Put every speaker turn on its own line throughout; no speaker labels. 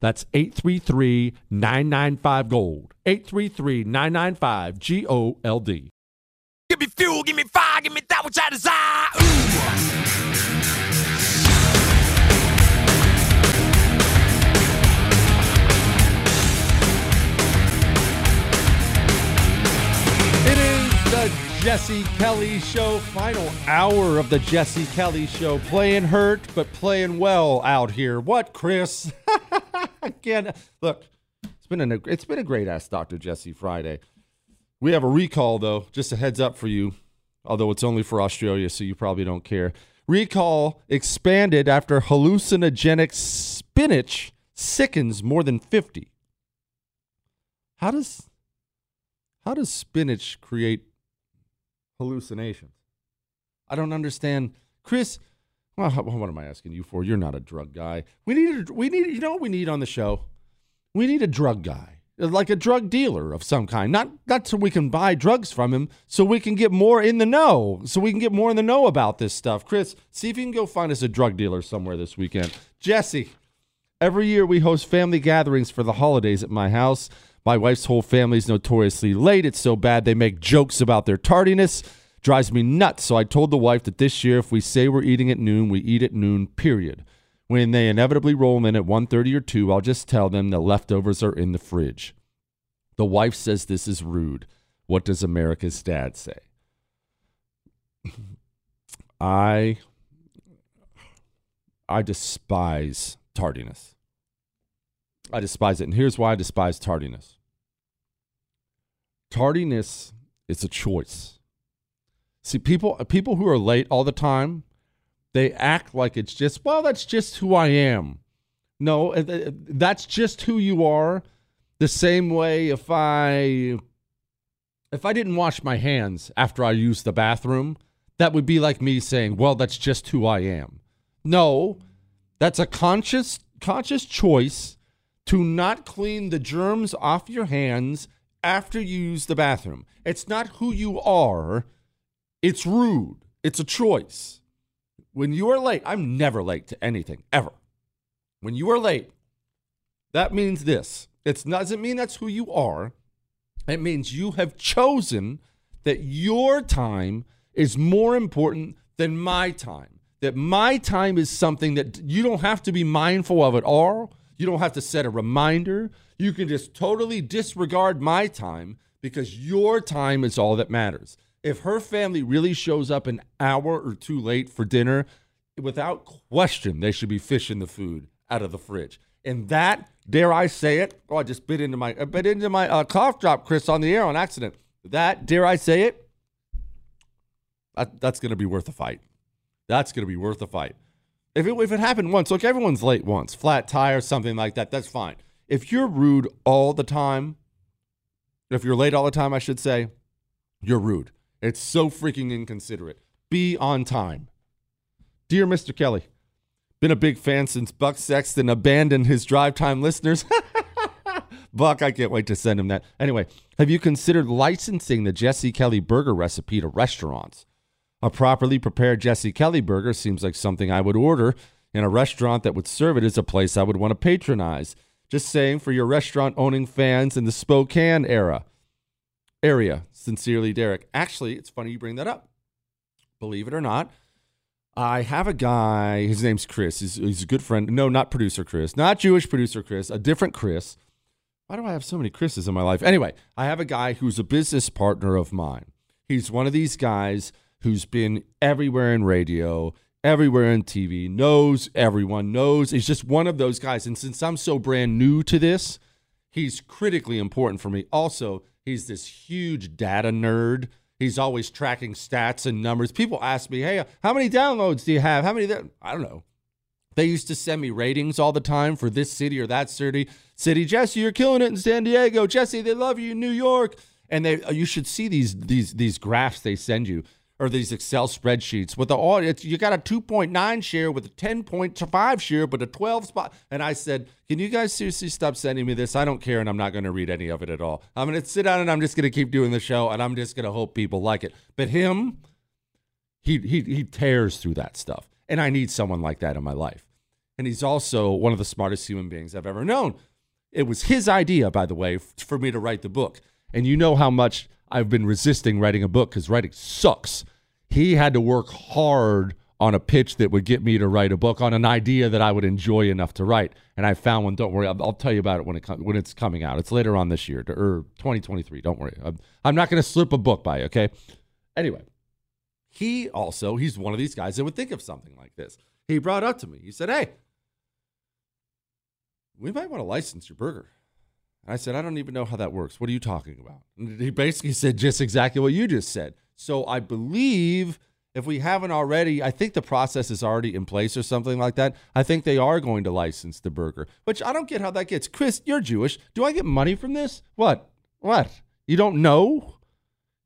That's 833 995 Gold. 833 995 G O L D.
Give me fuel, give me fire, give me that which I desire. Ooh.
It is the Jesse Kelly Show, final hour of the Jesse Kelly Show. Playing hurt, but playing well out here. What, Chris? Again, look, it's been a it's been a great Ask Dr. Jesse Friday. We have a recall though, just a heads up for you. Although it's only for Australia, so you probably don't care. Recall expanded after hallucinogenic spinach sickens more than 50. How does how does spinach create hallucinations? I don't understand. Chris, well, what am I asking you for? You're not a drug guy. We need a, we need you know what we need on the show? We need a drug guy. Like a drug dealer of some kind. Not not so we can buy drugs from him, so we can get more in the know. So we can get more in the know about this stuff. Chris, see if you can go find us a drug dealer somewhere this weekend. Jesse, Every year we host family gatherings for the holidays at my house. My wife's whole family's notoriously late. It's so bad they make jokes about their tardiness. Drives me nuts. So I told the wife that this year if we say we're eating at noon, we eat at noon, period. When they inevitably roll in at 1:30 or 2, I'll just tell them the leftovers are in the fridge. The wife says this is rude. What does America's dad say? I I despise tardiness. I despise it. And here's why I despise tardiness tardiness is a choice. See, people people who are late all the time, they act like it's just, well, that's just who I am. No, uh, uh, that's just who you are. The same way if I if I didn't wash my hands after I used the bathroom, that would be like me saying, "Well, that's just who I am." No, that's a conscious conscious choice to not clean the germs off your hands after you use the bathroom. It's not who you are. It's rude. It's a choice. When you are late, I'm never late to anything ever. When you are late, That means this. It doesn't mean that's who you are. It means you have chosen that your time is more important than my time. That my time is something that you don't have to be mindful of at all. You don't have to set a reminder. You can just totally disregard my time because your time is all that matters. If her family really shows up an hour or two late for dinner, without question, they should be fishing the food out of the fridge. And that, dare I say it? Oh, I just bit into my I bit into my uh, cough drop, Chris, on the air on accident. That, dare I say it? That, that's going to be worth a fight. That's going to be worth a fight. If it, if it happened once, look, everyone's late once, flat tire, something like that, that's fine. If you're rude all the time, if you're late all the time, I should say, you're rude. It's so freaking inconsiderate. Be on time. Dear Mr. Kelly, been a big fan since Buck Sexton abandoned his drive time listeners. Buck, I can't wait to send him that. Anyway, have you considered licensing the Jesse Kelly burger recipe to restaurants? A properly prepared Jesse Kelly burger seems like something I would order, and a restaurant that would serve it is a place I would want to patronize. Just saying for your restaurant owning fans in the Spokane era. Area. Sincerely, Derek. Actually, it's funny you bring that up. Believe it or not, I have a guy, his name's Chris. He's, he's a good friend. No, not producer Chris, not Jewish producer Chris, a different Chris. Why do I have so many Chris's in my life? Anyway, I have a guy who's a business partner of mine. He's one of these guys who's been everywhere in radio, everywhere in TV, knows everyone, knows. He's just one of those guys. And since I'm so brand new to this, he's critically important for me. Also, he's this huge data nerd. He's always tracking stats and numbers. People ask me, hey, how many downloads do you have? How many? I don't know. They used to send me ratings all the time for this city or that city. City, Jesse, you're killing it in San Diego. Jesse, they love you in New York. And they, you should see these these these graphs they send you or these Excel spreadsheets with the audience. You got a 2.9 share with a 10.5 share, but a 12 spot. And I said, Can you guys seriously stop sending me this? I don't care, and I'm not going to read any of it at all. I'm going to sit down and I'm just going to keep doing the show, and I'm just going to hope people like it. But him, he, he, he tears through that stuff. And I need someone like that in my life. And he's also one of the smartest human beings I've ever known. It was his idea, by the way, for me to write the book. And you know how much I've been resisting writing a book because writing sucks. He had to work hard on a pitch that would get me to write a book on an idea that I would enjoy enough to write. And I found one. Don't worry, I'll, I'll tell you about it when it com- when it's coming out. It's later on this year or er, 2023. Don't worry. I'm, I'm not going to slip a book by. Okay. Anyway, he also he's one of these guys that would think of something like this. He brought up to me. He said, "Hey, we might want to license your burger." I said, I don't even know how that works. What are you talking about? And he basically said just exactly what you just said. So I believe if we haven't already, I think the process is already in place or something like that. I think they are going to license the burger, which I don't get how that gets. Chris, you're Jewish. Do I get money from this? What? What? You don't know?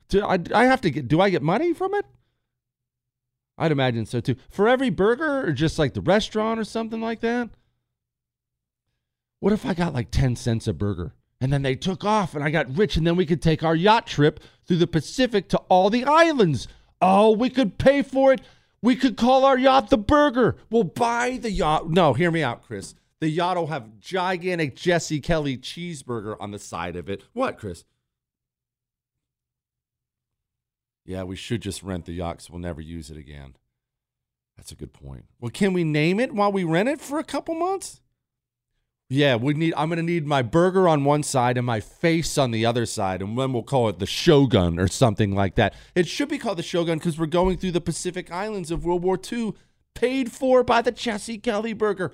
Do I, I have to get, do I get money from it? I'd imagine so too. For every burger or just like the restaurant or something like that? What if I got like 10 cents a burger? And then they took off and I got rich, and then we could take our yacht trip through the Pacific to all the islands. Oh, we could pay for it. We could call our yacht the Burger. We'll buy the yacht. No, hear me out, Chris. The yacht will have gigantic Jesse Kelly cheeseburger on the side of it. What, Chris? Yeah, we should just rent the yacht because we'll never use it again. That's a good point. Well, can we name it while we rent it for a couple months? Yeah, we need. I'm gonna need my burger on one side and my face on the other side, and then we'll call it the Shogun or something like that. It should be called the Shogun because we're going through the Pacific Islands of World War II, paid for by the Jesse Kelly Burger.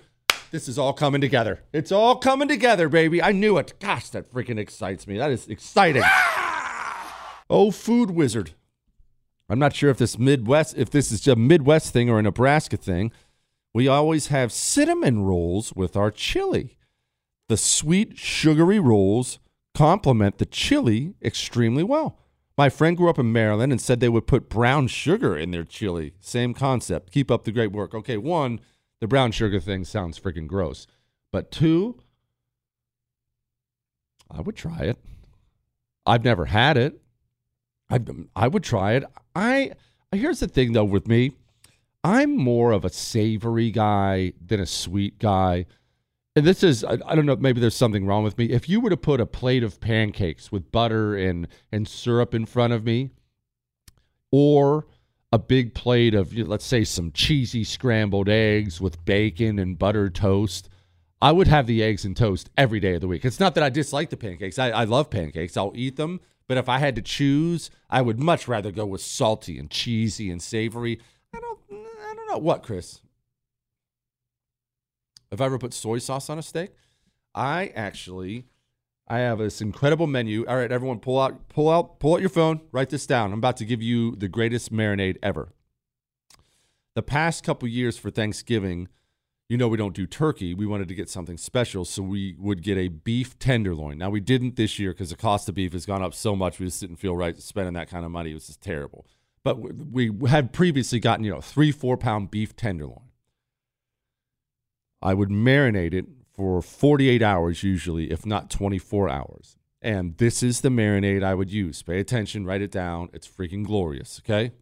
This is all coming together. It's all coming together, baby. I knew it. Gosh, that freaking excites me. That is exciting. Ah! oh, food wizard. I'm not sure if this Midwest, if this is a Midwest thing or a Nebraska thing. We always have cinnamon rolls with our chili. The sweet, sugary rolls complement the chili extremely well. My friend grew up in Maryland and said they would put brown sugar in their chili. Same concept. Keep up the great work. Okay, one, the brown sugar thing sounds freaking gross. But two, I would try it. I've never had it. I I would try it. I here's the thing though with me, I'm more of a savory guy than a sweet guy and this is I, I don't know maybe there's something wrong with me. If you were to put a plate of pancakes with butter and and syrup in front of me, or a big plate of let's say some cheesy scrambled eggs with bacon and buttered toast, I would have the eggs and toast every day of the week. It's not that I dislike the pancakes. I, I love pancakes. I'll eat them. But if I had to choose, I would much rather go with salty and cheesy and savory. I don't I don't know what, Chris. Have I ever put soy sauce on a steak? I actually I have this incredible menu. All right, everyone, pull out, pull out, pull out your phone. Write this down. I'm about to give you the greatest marinade ever. The past couple years for Thanksgiving, you know we don't do turkey. We wanted to get something special, so we would get a beef tenderloin. Now we didn't this year because the cost of beef has gone up so much. We just didn't feel right spending that kind of money. It was just terrible. But we had previously gotten you know three four pound beef tenderloin. I would marinate it for 48 hours, usually, if not 24 hours. And this is the marinade I would use. Pay attention, write it down. It's freaking glorious, okay?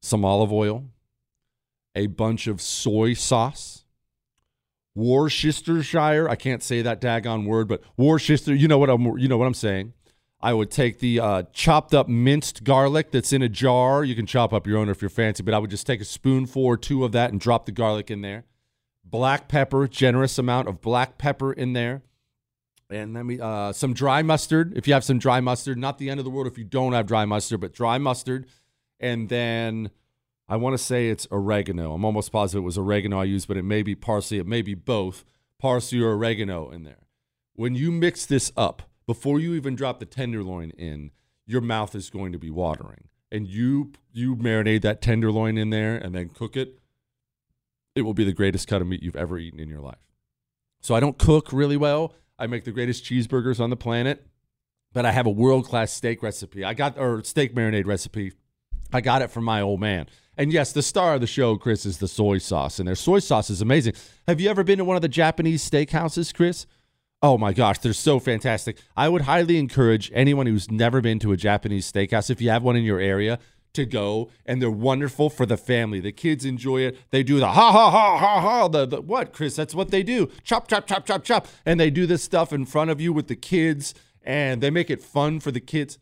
Some olive oil, a bunch of soy sauce, Worcestershire. I can't say that daggone word, but Worcester. You know what I'm. You know what I'm saying. I would take the uh, chopped up minced garlic that's in a jar. You can chop up your own if you're fancy, but I would just take a spoonful or two of that and drop the garlic in there black pepper, generous amount of black pepper in there. And then we uh, some dry mustard. If you have some dry mustard, not the end of the world if you don't have dry mustard, but dry mustard. And then I want to say it's oregano. I'm almost positive it was oregano I used, but it may be parsley. It may be both parsley or oregano in there. When you mix this up, before you even drop the tenderloin in, your mouth is going to be watering. And you you marinate that tenderloin in there and then cook it it will be the greatest cut of meat you've ever eaten in your life. So I don't cook really well. I make the greatest cheeseburgers on the planet, but I have a world class steak recipe. I got or steak marinade recipe. I got it from my old man. And yes, the star of the show, Chris, is the soy sauce, and their soy sauce is amazing. Have you ever been to one of the Japanese steakhouses, Chris? Oh my gosh, they're so fantastic. I would highly encourage anyone who's never been to a Japanese steakhouse, if you have one in your area, to go and they're wonderful for the family. The kids enjoy it. They do the ha ha ha ha ha. The, the what, Chris? That's what they do. Chop, chop, chop, chop, chop. And they do this stuff in front of you with the kids and they make it fun for the kids.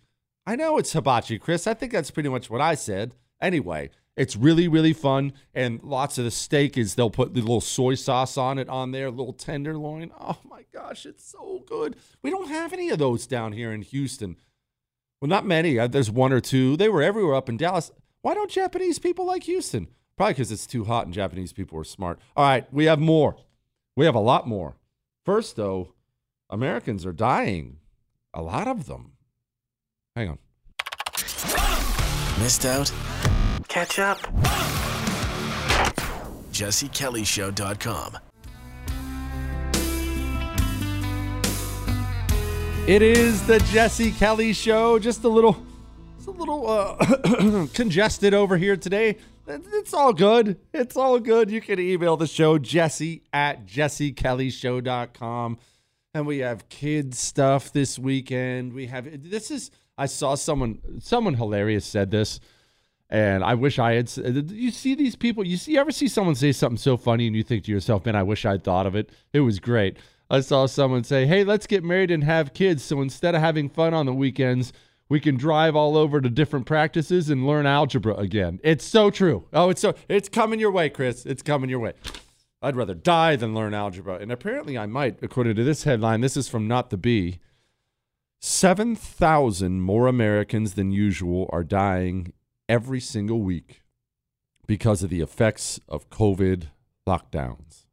I know it's hibachi, Chris. I think that's pretty much what I said. Anyway, it's really, really fun. And lots of the steak is they'll put the little soy sauce on it on there, little tenderloin. Oh my gosh, it's so good. We don't have any of those down here in Houston. Well, not many. Uh, there's one or two. They were everywhere up in Dallas. Why don't Japanese people like Houston? Probably because it's too hot and Japanese people are smart. All right, we have more. We have a lot more. First, though, Americans are dying. A lot of them. Hang on.
Missed out? Catch up. JesseKellyShow.com.
It is the Jesse Kelly Show. Just a little, just a little uh, congested over here today. It's all good. It's all good. You can email the show, jesse at jessekellyshow.com. And we have kids stuff this weekend. We have, this is, I saw someone, someone hilarious said this. And I wish I had. You see these people. You see, you ever see someone say something so funny, and you think to yourself, "Man, I wish I'd thought of it." It was great. I saw someone say, "Hey, let's get married and have kids. So instead of having fun on the weekends, we can drive all over to different practices and learn algebra again." It's so true. Oh, it's so it's coming your way, Chris. It's coming your way. I'd rather die than learn algebra, and apparently I might, according to this headline. This is from Not the Bee. Seven thousand more Americans than usual are dying every single week because of the effects of COVID lockdowns.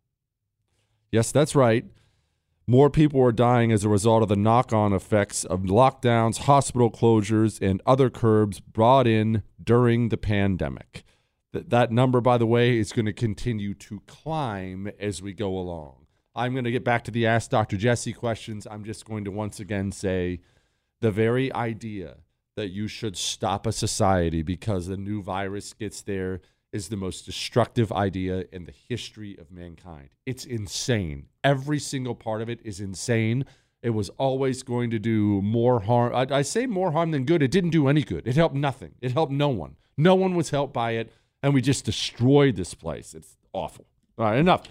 Yes, that's right. More people are dying as a result of the knock on effects of lockdowns, hospital closures, and other curbs brought in during the pandemic. That, that number, by the way, is going to continue to climb as we go along. I'm going to get back to the Ask Dr. Jesse questions. I'm just going to once again say the very idea that you should stop a society because the new virus gets there is the most destructive idea in the history of mankind. It's insane. Every single part of it is insane. It was always going to do more harm. I, I, say more harm than good. It didn't do any good. It helped nothing. It helped no one. No one was helped by it. And we just destroyed this place. It's awful. All right, enough.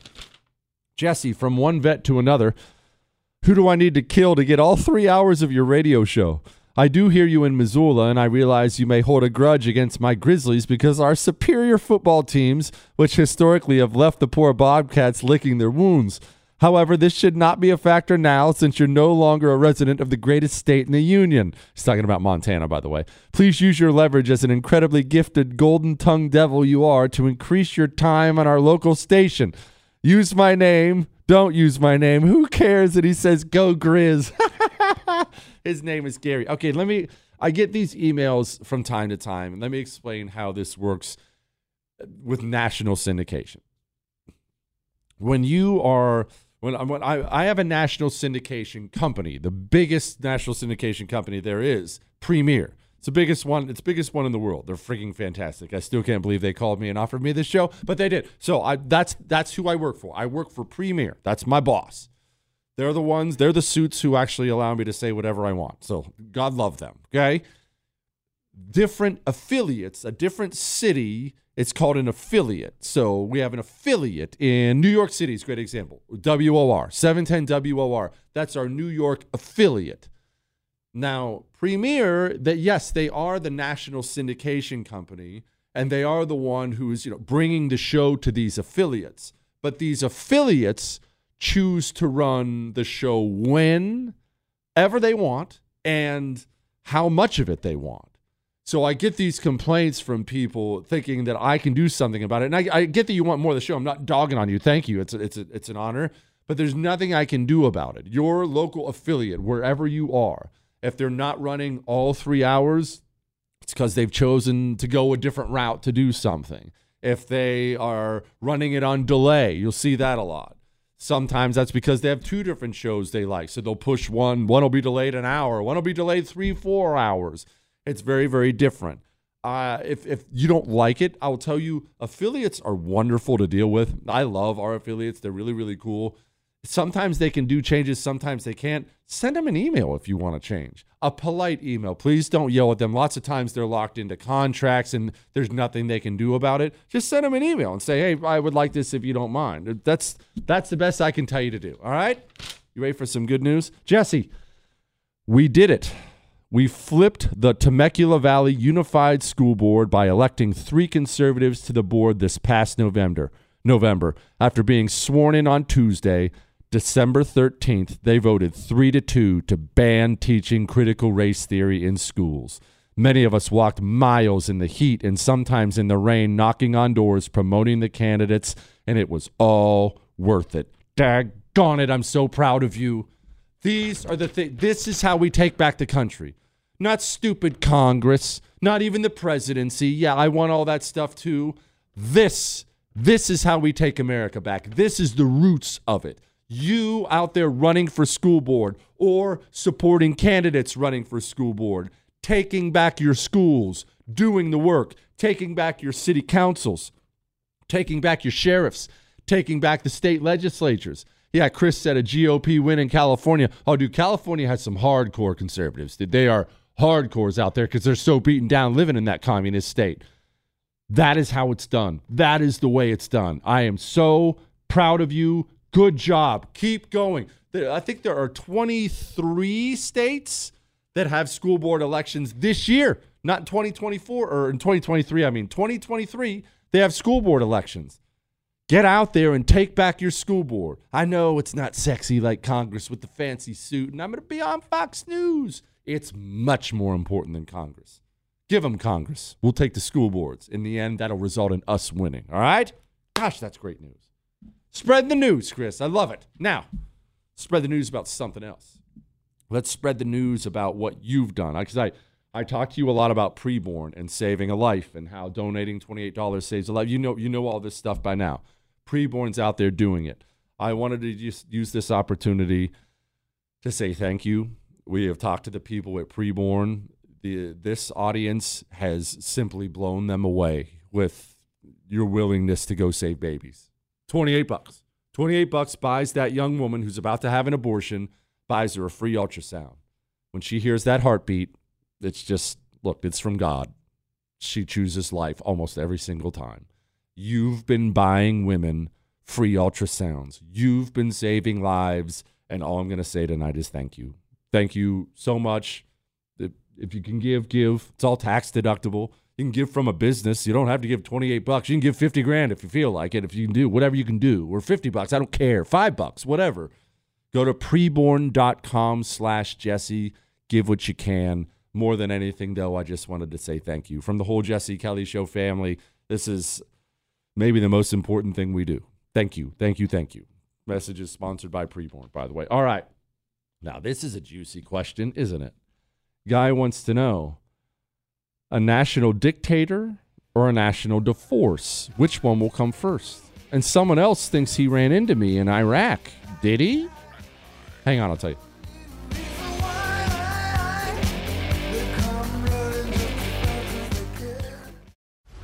Jesse, from one vet to another, who do I need to kill to get all three hours of your radio show? I do hear you in Missoula, and I realize you may hold a grudge against my Grizzlies because our superior football teams, which historically have left the poor Bobcats licking their wounds. However, this should not be a factor now since you're no longer a resident of the greatest state in the Union. He's talking about Montana, by the way. Please use your leverage as an incredibly gifted golden tongued devil you are to increase your time on our local station. Use my name. Don't use my name. Who cares that he says go Grizz? His name is Gary. Okay, let me. I get these emails from time to time, let me explain how this works with national syndication. When you are when, when I, I have a national syndication company, the biggest national syndication company there is, Premier. It's the biggest one. It's the biggest one in the world. They're freaking fantastic. I still can't believe they called me and offered me this show, but they did. So I that's that's who I work for. I work for Premier. That's my boss. They're the ones. They're the suits who actually allow me to say whatever I want. So God love them. Okay. Different affiliates, a different city. It's called an affiliate. So we have an affiliate in New York City. Is great example. WOR, 710 WOR. That's our New York affiliate. Now, Premier, that yes, they are the national syndication company, and they are the one who is, you know, bringing the show to these affiliates. But these affiliates choose to run the show whenever they want and how much of it they want. So I get these complaints from people thinking that I can do something about it, and I, I get that you want more of the show. I'm not dogging on you. Thank you. It's a, it's a, it's an honor, but there's nothing I can do about it. Your local affiliate, wherever you are, if they're not running all three hours, it's because they've chosen to go a different route to do something. If they are running it on delay, you'll see that a lot. Sometimes that's because they have two different shows they like. So they'll push one, one will be delayed an hour, one will be delayed three, four hours. It's very, very different. Uh, if, if you don't like it, I will tell you affiliates are wonderful to deal with. I love our affiliates, they're really, really cool. Sometimes they can do changes, sometimes they can't. Send them an email if you want to change. A polite email. Please don't yell at them. Lots of times they're locked into contracts and there's nothing they can do about it. Just send them an email and say, "Hey, I would like this if you don't mind." That's that's the best I can tell you to do. All right? You ready for some good news? Jesse, we did it. We flipped the Temecula Valley Unified School Board by electing three conservatives to the board this past November. November, after being sworn in on Tuesday, December 13th, they voted 3 to 2 to ban teaching critical race theory in schools. Many of us walked miles in the heat and sometimes in the rain, knocking on doors, promoting the candidates, and it was all worth it. Daggone it, I'm so proud of you. These are the things. This is how we take back the country. Not stupid Congress, not even the presidency. Yeah, I want all that stuff too. This, this is how we take America back. This is the roots of it. You out there running for school board or supporting candidates running for school board, taking back your schools, doing the work, taking back your city councils, taking back your sheriffs, taking back the state legislatures. Yeah, Chris said a GOP win in California. Oh, dude, California has some hardcore conservatives. They are hardcores out there because they're so beaten down living in that communist state. That is how it's done. That is the way it's done. I am so proud of you. Good job. Keep going. I think there are 23 states that have school board elections this year, not in 2024 or in 2023. I mean, 2023, they have school board elections. Get out there and take back your school board. I know it's not sexy like Congress with the fancy suit, and I'm going to be on Fox News. It's much more important than Congress. Give them Congress. We'll take the school boards. In the end, that'll result in us winning. All right? Gosh, that's great news. Spread the news, Chris. I love it. Now, spread the news about something else. Let's spread the news about what you've done. Because I, I talked to you a lot about preborn and saving a life and how donating $28 saves a life. You know, you know all this stuff by now. Preborn's out there doing it. I wanted to just use this opportunity to say thank you. We have talked to the people at preborn. The, this audience has simply blown them away with your willingness to go save babies. 28 bucks. 28 bucks buys that young woman who's about to have an abortion, buys her a free ultrasound. When she hears that heartbeat, it's just, look, it's from God. She chooses life almost every single time. You've been buying women free ultrasounds. You've been saving lives, and all I'm going to say tonight is thank you. Thank you so much. If, you can give, give. It's all tax deductible. You can give from a business. You don't have to give 28 bucks. You can give 50 grand if you feel like it. If you can do whatever you can do, or 50 bucks. I don't care. Five bucks, whatever. Go to preborn.com slash Jesse. Give what you can. More than anything, though, I just wanted to say thank you. From the whole Jesse Kelly Show family, this is maybe the most important thing we do. Thank you. Thank you. Thank you. Message is sponsored by Preborn, by the way. All right. Now, this is a juicy question, isn't it? Guy wants to know a national dictator or a national divorce? Which one will come first? And someone else thinks he ran into me in Iraq. Did he? Hang on, I'll tell you.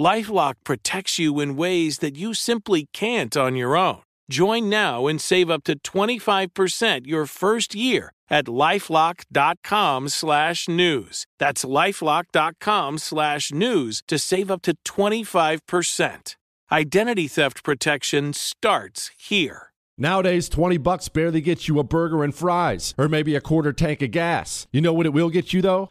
Lifelock protects you in ways that you simply can't on your own. Join now and save up to 25% your first year at lifelock.com slash news. That's lifelock.com slash news to save up to 25%. Identity theft protection starts here.
Nowadays, 20 bucks barely gets you a burger and fries, or maybe a quarter tank of gas. You know what it will get you though?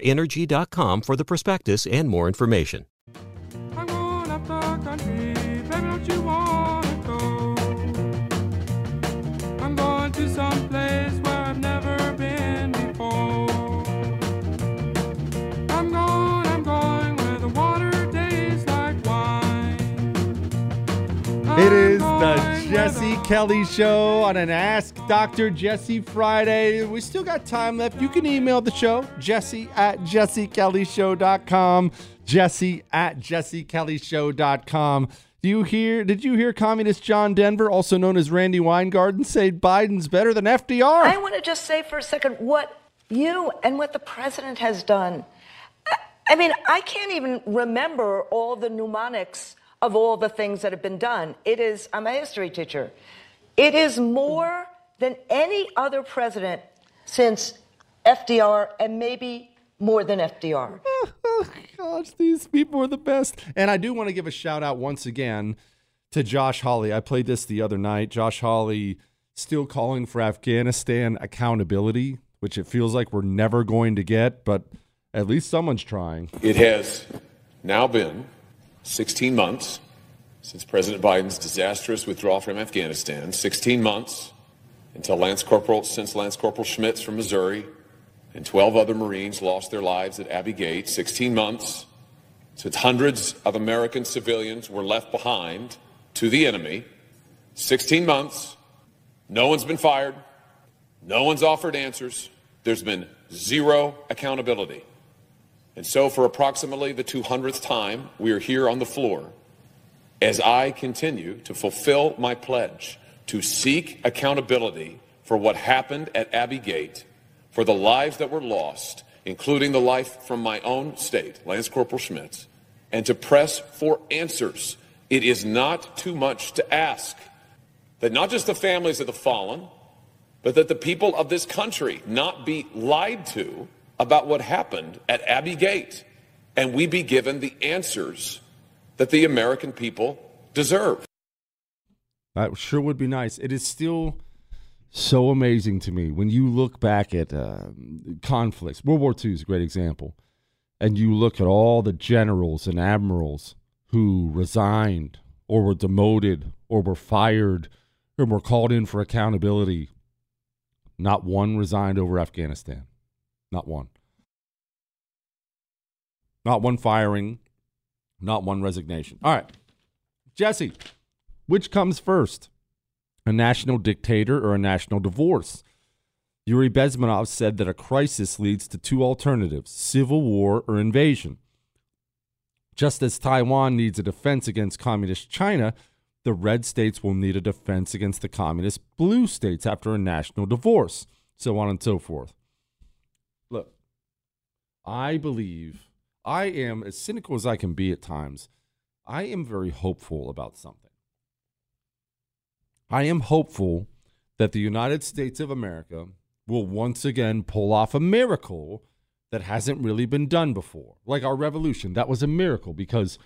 LabradorEnergy.com for the prospectus and more information.
I'm going up the country, baby, don't you wanna go? I'm going to some place where I've never been before. I'm going, I'm going where the water tastes like wine.
It is
I'm
the
going where
Jesse Kelly Show on an Ask Dr. Jesse Friday. We still got time left. You can email the show, jesse at jessekellyshow.com. Jesse at jessekellyshow.com. Do you hear? Did you hear Communist John Denver, also known as Randi Weingarten, say Biden's better than FDR?
I want to just say for a second what you and what the president has done. I- I mean, I can't even remember all the mnemonics of all the things that have been done. It is, I'm a history teacher. It is more than any other president since FDR and maybe more than FDR.
oh gosh, these people are the best. And I do want to give a shout out once again to Josh Hawley. I played this the other night. Josh Hawley still calling for Afghanistan accountability, which it feels like we're never going to get, but at least someone's trying.
It has now been 16 months since President Biden's disastrous withdrawal from Afghanistan. 16 months until Lance Corporal, since Lance Corporal Schmitz from Missouri and 12 other Marines lost their lives at Abbey Gate. 16 months since hundreds of American civilians were left behind to the enemy. 16 months. No one's been fired. No one's offered answers. There's been zero accountability. And so, for approximately the 200th time, we are here on the floor as I continue to fulfill my pledge to seek accountability for what happened at Abbey Gate, for the lives that were lost, including the life from my own state, Lance Corporal Schmitz, and to press for answers. It is not too much to ask that not just the families of the fallen, but that the people of this country not be lied to about what happened at Abbey Gate, and we be given the answers that the American people deserve.
That sure would be nice. It is still so amazing to me when you look back at uh, conflicts. World War II is a great example. And you look at all the generals and admirals who resigned or were demoted or were fired or were called in for accountability. Not one resigned over Afghanistan. Not one. Not one firing. Not one resignation. All right. Jesse, which comes first? A national dictator or a national divorce? Yuri Bezmenov said that a crisis leads to two alternatives civil war or invasion. Just as Taiwan needs a defense against communist China, the red states will need a defense against the communist blue states after a national divorce, so on and so forth. I believe, I am as cynical as I can be at times. I am very hopeful about something. I am hopeful that the United States of America will once again pull off a miracle that hasn't really been done before. Like our revolution, that was a miracle because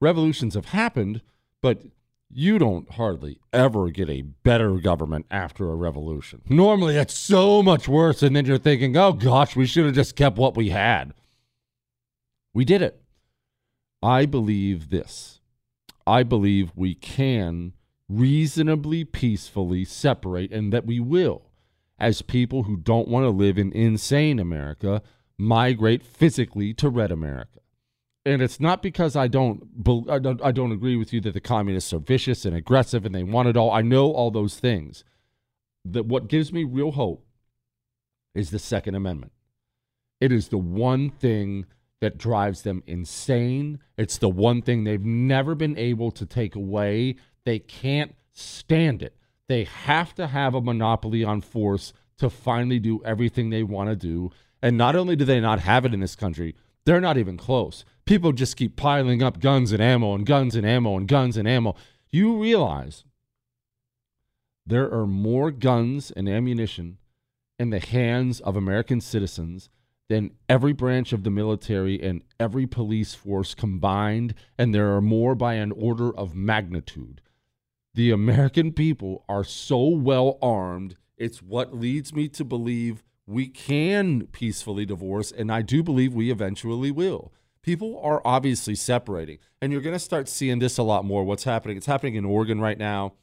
revolutions have happened, but you don't hardly ever get a better government after a revolution. Normally, it's so much worse, and then you're thinking, oh gosh, we should have just kept what we had. We did it. I believe this. I believe we can reasonably peacefully separate, and that we will, as people who don't want to live in insane America, migrate physically to red America. And it's not because I don't, I don't agree with you that the communists are vicious and aggressive and they want it all. I know all those things. That what gives me real hope is the Second Amendment. It is the one thing that drives them insane. It's the one thing they've never been able to take away. They can't stand it. They have to have a monopoly on force to finally do everything they want to do. And not only do they not have it in this country, they're not even close. People just keep piling up guns and ammo and guns and ammo and guns and ammo. You realize there are more guns and ammunition in the hands of American citizens than every branch of the military and every police force combined, and there are more by an order of magnitude. The American people are so well armed, it's what leads me to believe we can peacefully divorce, and I do believe we eventually will. People are obviously separating, and you're going to start seeing this a lot more. What's happening? It's happening in Oregon right now.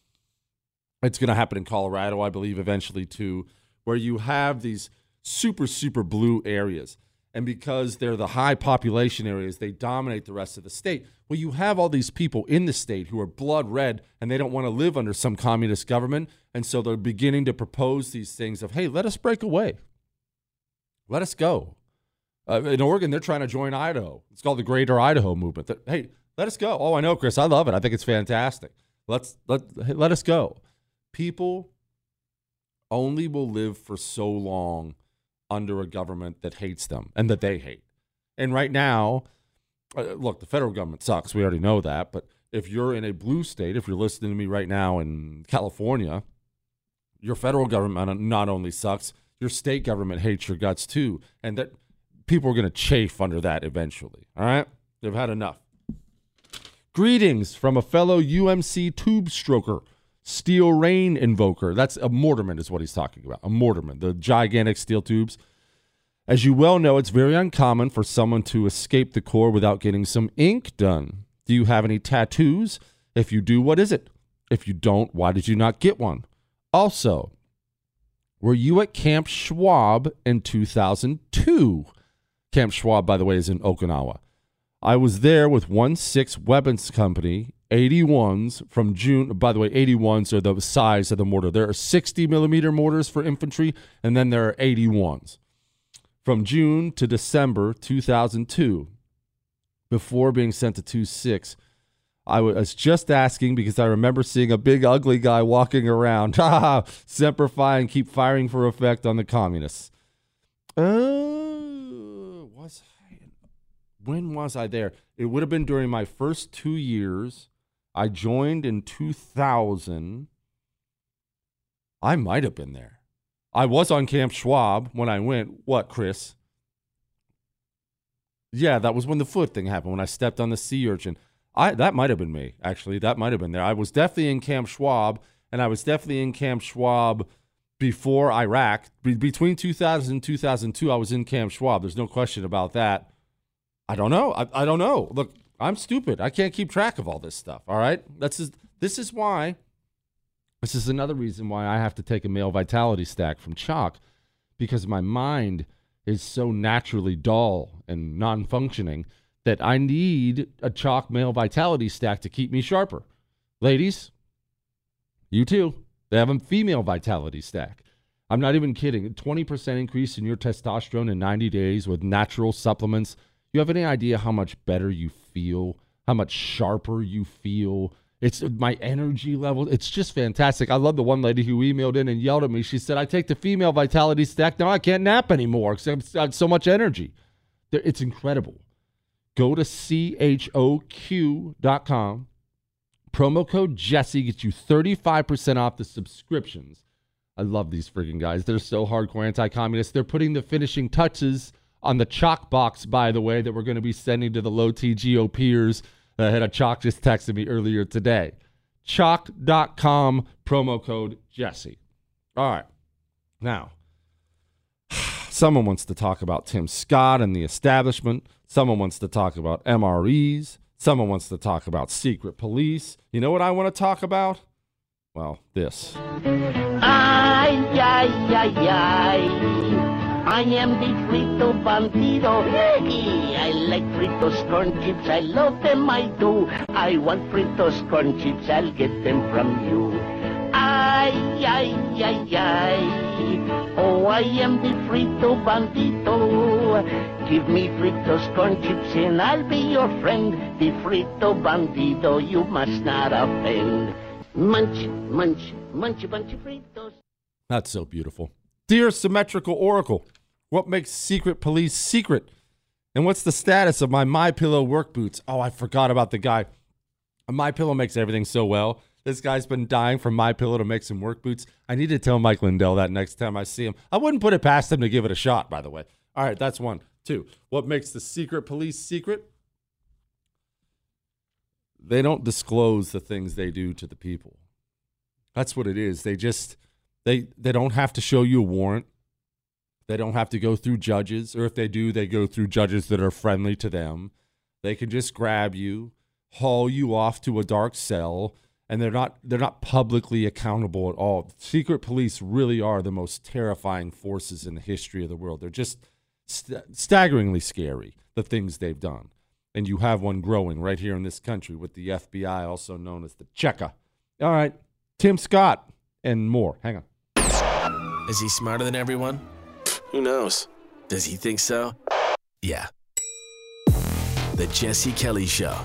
It's going to happen in Colorado, I believe, eventually too, where you have these super, super blue areas. And because they're the high population areas, they dominate the rest of the state. Well, you have all these people in the state who are blood red and they don't want to live under some communist government. And so they're beginning to propose these things of, hey, let us break away. Let us go. Uh, in Oregon, they're trying to join Idaho. It's called the Greater Idaho Movement. Hey, let us go. Oh, I know, Chris. I love it. I think it's fantastic. Let's let hey, let us go. People only will live for so long under a government that hates them and that they hate. And right now, uh, look, the federal government sucks. We already know that. But if you're in a blue state, if you're listening to me right now in California, your federal government not only sucks, your state government hates your guts too. And that people are going to chafe under that eventually. All right? They've had enough. Greetings from a fellow UMC tube stroker, Steel Rain Invoker. That's a Mortarman, is what he's talking about. A Mortarman, the gigantic steel tubes. As you well know, it's very uncommon for someone to escape the Corps without getting some ink done. Do you have any tattoos? If you do, what is it? If you don't, why did you not get one? Also, were you at Camp Schwab in 2002? Camp Schwab, by the way, is in Okinawa. I was there with 1 6 Weapons Company, 81s from June. By the way, 81s are the size of the mortar. There are 60 millimeter mortars for infantry, and then there are 81s. From June to December 2002, before being sent to 2 6, I was just asking because I remember seeing a big ugly guy walking around. Semper Fi and keep firing for effect on the communists. Uh? When was I there? It would have been during my first two years. I joined in 2000. I might have been there. I was on Camp Schwab when I went. What, Chris? Yeah, that was when the foot thing happened, when I stepped on the sea urchin. I that might have been me, actually. That might have been there. I was definitely in Camp Schwab, and I was definitely in Camp Schwab before Iraq. Be- between 2000 and 2002, I was in Camp Schwab. There's no question about that. I don't know. I, I don't know. Look, I'm stupid. I can't keep track of all this stuff. All right. That's just, this is why. This is another reason why I have to take a male vitality stack from Choq, because my mind is so naturally dull and non-functioning that I need a Choq male vitality stack to keep me sharper. Ladies, you too. They have a female vitality stack. I'm not even kidding. 20% increase in your testosterone in 90 days with natural supplements. You have any idea how much better you feel? How much sharper you feel? It's my energy level. It's just fantastic. I love the one lady who emailed in and yelled at me. She said, I take the female vitality stack. Now I can't nap anymore because I've got so much energy. It's incredible. Go to choq.com. Promo code Jesse gets you 35% off the subscriptions. I love these freaking guys. They're so hardcore anti communist. They're putting the finishing touches on the Choq box, by the way, that we're going to be sending to the low T GOPers. Uh, had a Choq just texted me earlier today. Choq.com, promo code Jesse. All right. Now, someone wants to talk about Tim Scott and the establishment. Someone wants to talk about MREs. Someone wants to talk about secret police. You know what I want to talk about? Well, this.
I am the frito bandito. Hey, I like fritos corn chips. I love them, I do. I want fritos corn chips. I'll get them from you. Ay, ay, ay, ay. Oh, I am the frito bandito. Give me fritos corn chips and I'll be your friend. The frito bandito you must not offend. Munch, munch, munch bunch of fritos.
That's so beautiful. Dear Symmetrical Oracle, What makes secret police secret? And what's the status of my My Pillow work boots? Oh, I forgot about the guy. My Pillow makes everything so well. This guy's been dying for My Pillow to make some work boots. I need to tell Mike Lindell that next time I see him. I wouldn't put it past him to give it a shot, by the way. All right, that's one. Two. What makes the secret police secret? They don't disclose the things they do to the people. That's what it is. They just they they don't have to show you a warrant. They don't have to go through judges, or if they do, they go through judges that are friendly to them. They can just grab you, haul you off to a dark cell, and they're not they're not publicly accountable at all. Secret police really are the most terrifying forces in the history of the world. They're just st- staggeringly scary the things they've done. And you have one growing right here in this country with the FBI, also known as the Cheka. All right, Tim Scott and more. Hang on.
Is he smarter than everyone? Who knows? Does he think so? Yeah. The Jesse Kelly Show.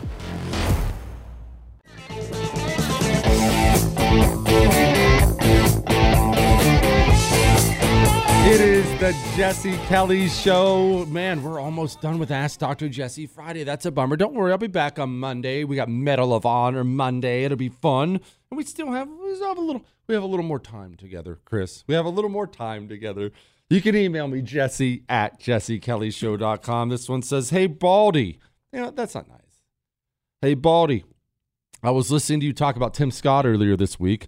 It is the Jesse Kelly Show. Man, we're almost done with Ask Dr. Jesse Friday. That's a bummer. Don't worry, I'll be back on Monday. We got Medal of Honor Monday. It'll be fun. And we still have we still have a little we have a little more time together, Chris. We have a little more time together. You can email me, Jesse at jessekellyshow.com. This one says, Hey Baldy. You know, that's not nice. Hey Baldy. I was listening to you talk about Tim Scott earlier this week.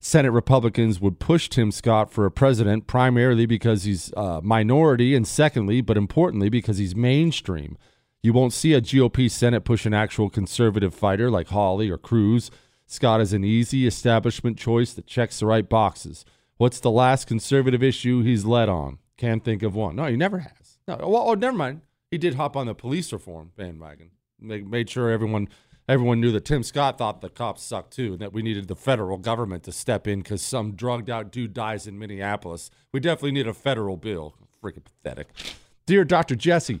Senate Republicans would push Tim Scott for a president primarily because he's a minority, and secondly, but importantly, because he's mainstream. You won't see a GOP Senate push an actual conservative fighter like Hawley or Cruz. Scott is an easy establishment choice that checks the right boxes. What's the last conservative issue he's led on? Can't think of one. No, he never has. No, well, oh, never mind. He did hop on the police reform bandwagon. Made, made sure everyone everyone knew that Tim Scott thought the cops sucked too, and that we needed the federal government to step in because some drugged out dude dies in Minneapolis. We definitely need a federal bill. Freaking pathetic. Dear Dr. Jesse,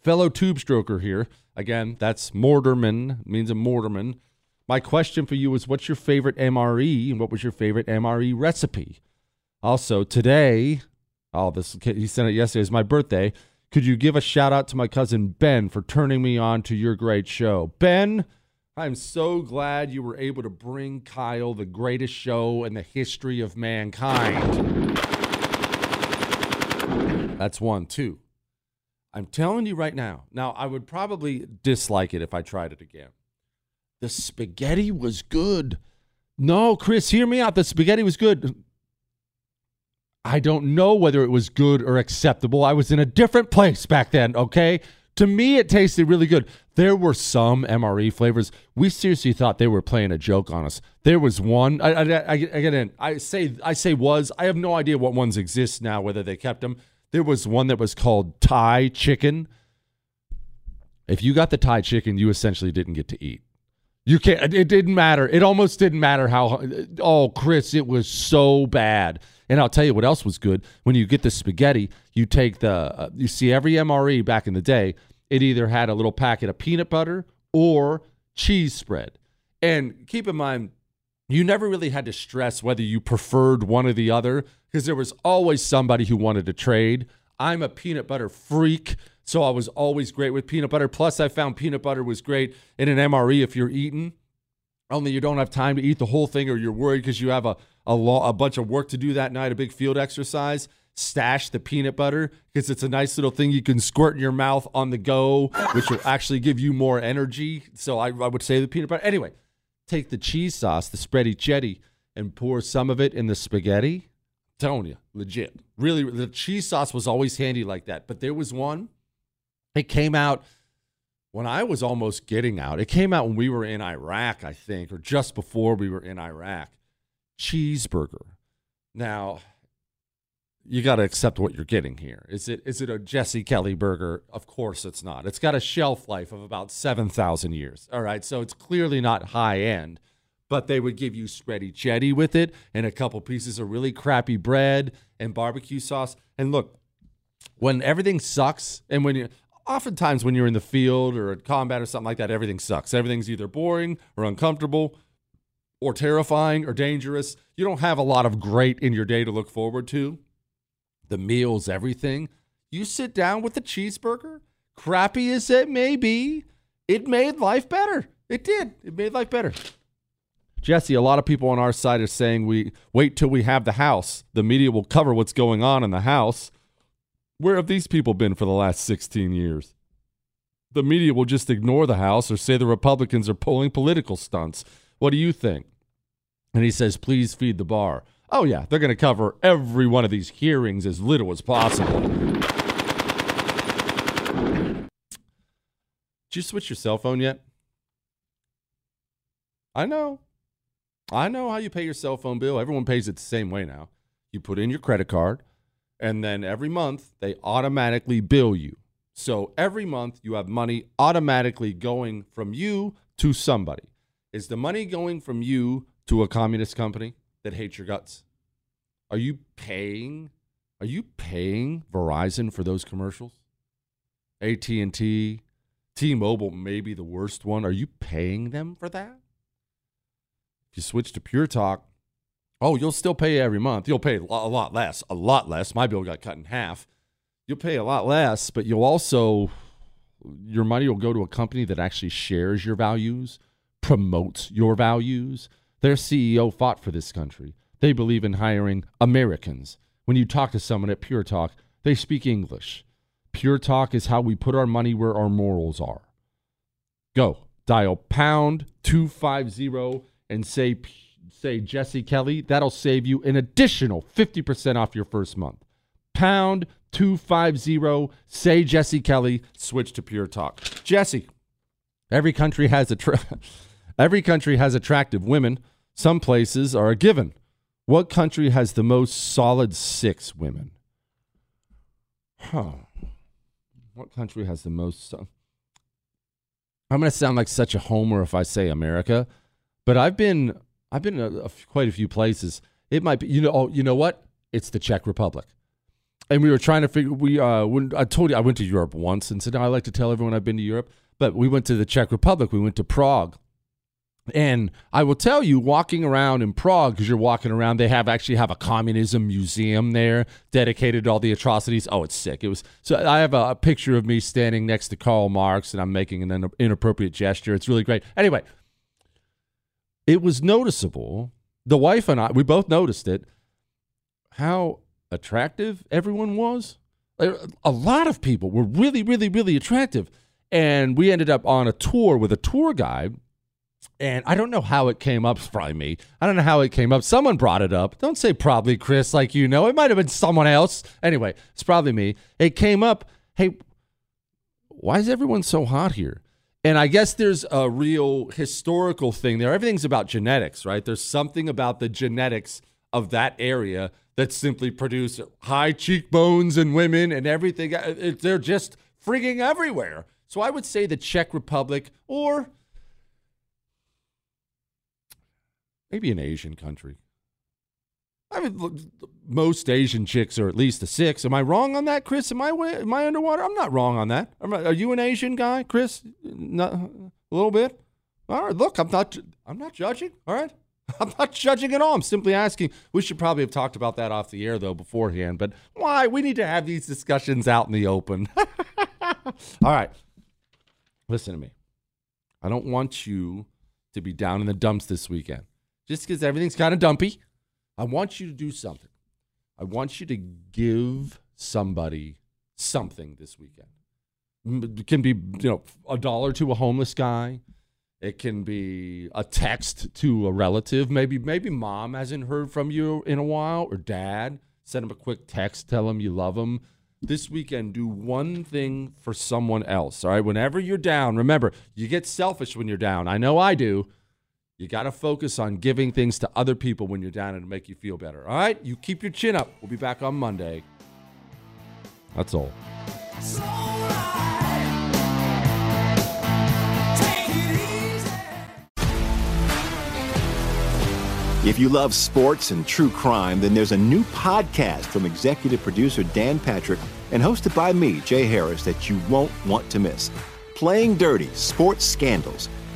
fellow tube stroker here. Again, that's Mortarman, means a Mortarman. My question for you is what's your favorite MRE and what was your favorite MRE recipe? Also, today, oh, this he sent it yesterday, is my birthday. Could you give a shout out to my cousin Ben for turning me on to your great show? Ben, I'm so glad you were able to bring Kyle the greatest show in the history of mankind. That's one. Two. I'm telling you right now. Now, I would probably dislike it if I tried it again. The spaghetti was good. No, Chris, hear me out. The spaghetti was good. I don't know whether it was good or acceptable. I was in a different place back then, okay? To me, it tasted really good. There were some MRE flavors. We seriously thought they were playing a joke on us. There was one. I, I, I, I get in. I say, I say was. I have no idea what ones exist now. Whether they kept them. There was one that was called Thai chicken. If you got the Thai chicken, you essentially didn't get to eat. You can't. It didn't matter. It almost didn't matter how. Oh, Chris, it was so bad. And I'll tell you what else was good. When you get the spaghetti, you take the. Uh, you see every MRE back in the day. It either had a little packet of peanut butter or cheese spread. And keep in mind, you never really had to stress whether you preferred one or the other because there was always somebody who wanted to trade. I'm a peanut butter freak. So I was always great with peanut butter. Plus, I found peanut butter was great in an MRE if you're eating. Only you don't have time to eat the whole thing, or you're worried because you have a a, lo- a bunch of work to do that night, a big field exercise. Stash the peanut butter because it's a nice little thing you can squirt in your mouth on the go, which will actually give you more energy. So I, I would say the peanut butter. Anyway, take the cheese sauce, the spready jetty, and pour some of it in the spaghetti. I'm telling you, legit. Really, the cheese sauce was always handy like that. But there was one it came out when I was almost getting out. It came out when we were in Iraq, I think, or just before we were in Iraq. Cheeseburger. Now, you got to accept what you're getting here. Is it is it a Jesse Kelly burger? Of course it's not. It's got a shelf life of about 7,000 years. All right, so it's clearly not high end, but they would give you spready jetty with it and a couple pieces of really crappy bread and barbecue sauce. And look, when everything sucks and when you oftentimes when you're in the field or at combat or something like that, everything sucks. Everything's either boring or uncomfortable or terrifying or dangerous. You don't have a lot of great in your day to look forward to. the meals, everything. You sit down with the cheeseburger, crappy as it may be, it made life better. It did. It made life better. Jesse, a lot of people on our side are saying we wait till we have the house. The media will cover what's going on in the house. Where have these people been for the last 16 years? The media will just ignore the house or say the Republicans are pulling political stunts. What do you think? And he says, please feed the bar. Oh, yeah, they're going to cover every one of these hearings as little as possible. Did you switch your cell phone yet? I know. I know how you pay your cell phone bill. Everyone pays it the same way now. You put in your credit card, and then every month they automatically bill you. So every month you have money automatically going from you to somebody. Is the money going from you to a communist company that hates your guts? Are you paying? Are you paying Verizon for those commercials? AT&T, T-Mobile may be the worst one. Are you paying them for that? If you switch to Pure Talk, oh, you'll still pay every month. You'll pay a lot less, a lot less. My bill got cut in half. You'll pay a lot less, but you'll also your money will go to a company that actually shares your values, promotes your values. Their CEO fought for this country. They believe in hiring Americans. When you talk to someone at Pure Talk, they speak English. Pure Talk is how we put our money where our morals are. Go dial pound 250 and say say Jesse Kelly. That'll save you an additional 50% off your first month. Pound 250 say Jesse Kelly, switch to Pure Talk. Jesse, every country has a tra- every country has attractive women. Some places are a given. What country has the most solid 6 women? Huh. What country has the most so- I'm going to sound like such a homer if I say America. But I've been I've been a, quite a few places. It might be you know oh, you know what? It's the Czech Republic. And we were trying to figure we uh when I told you I went to Europe once and said I like to tell everyone I've been to Europe, but we went to the Czech Republic. We went to Prague. And I will tell you, walking around in Prague, because you're walking around, they have actually have a communism museum there dedicated to all the atrocities. Oh, it's sick. It was so. I have a, a picture of me standing next to Karl Marx, and I'm making an inappropriate gesture. It's really great. Anyway, it was noticeable. The wife and I, we both noticed it, how attractive everyone was. A lot of people were really, really, really attractive. And we ended up on a tour with a tour guide. And I don't know how it came up. It's probably me. I don't know how it came up. Someone brought it up. Don't say probably Chris, like you know. It might have been someone else. Anyway, it's probably me. It came up. Hey, why is everyone so hot here? And I guess there's a real historical thing there. Everything's about genetics, right? There's something about the genetics of that area that simply produce high cheekbones in women and everything. Uh, they're just frigging everywhere. So I would say the Czech Republic or maybe an Asian country. I mean, most Asian chicks are at least a six. Am I wrong on that, Chris? Am I am I underwater? I'm not wrong on that. Are you an Asian guy, Chris? A little bit. All right. Look, I'm not. I'm not judging. All right. I'm not judging at all. I'm simply asking. We should probably have talked about that off the air though beforehand. But why? We need to have these discussions out in the open. all right. Listen to me. I don't want you to be down in the dumps this weekend. Just because everything's kind of dumpy. I want you to do something. I want you to give somebody something this weekend. It can be, you know, a dollar to a homeless guy. It can be a text to a relative. Maybe maybe mom hasn't heard from you in a while or dad. Send him a quick text, tell him you love him. This weekend, do one thing for someone else. All right. Whenever you're down, remember, you get selfish when you're down. I know I do. You got to focus on giving things to other people when you're down and to make you feel better. All right? You keep your chin up. We'll be back on Monday. That's all.
If you love sports and true crime, then there's a new podcast from executive producer Dan Patrick and hosted by me, Jay Harris, that you won't want to miss. Playing Dirty Sports Scandals.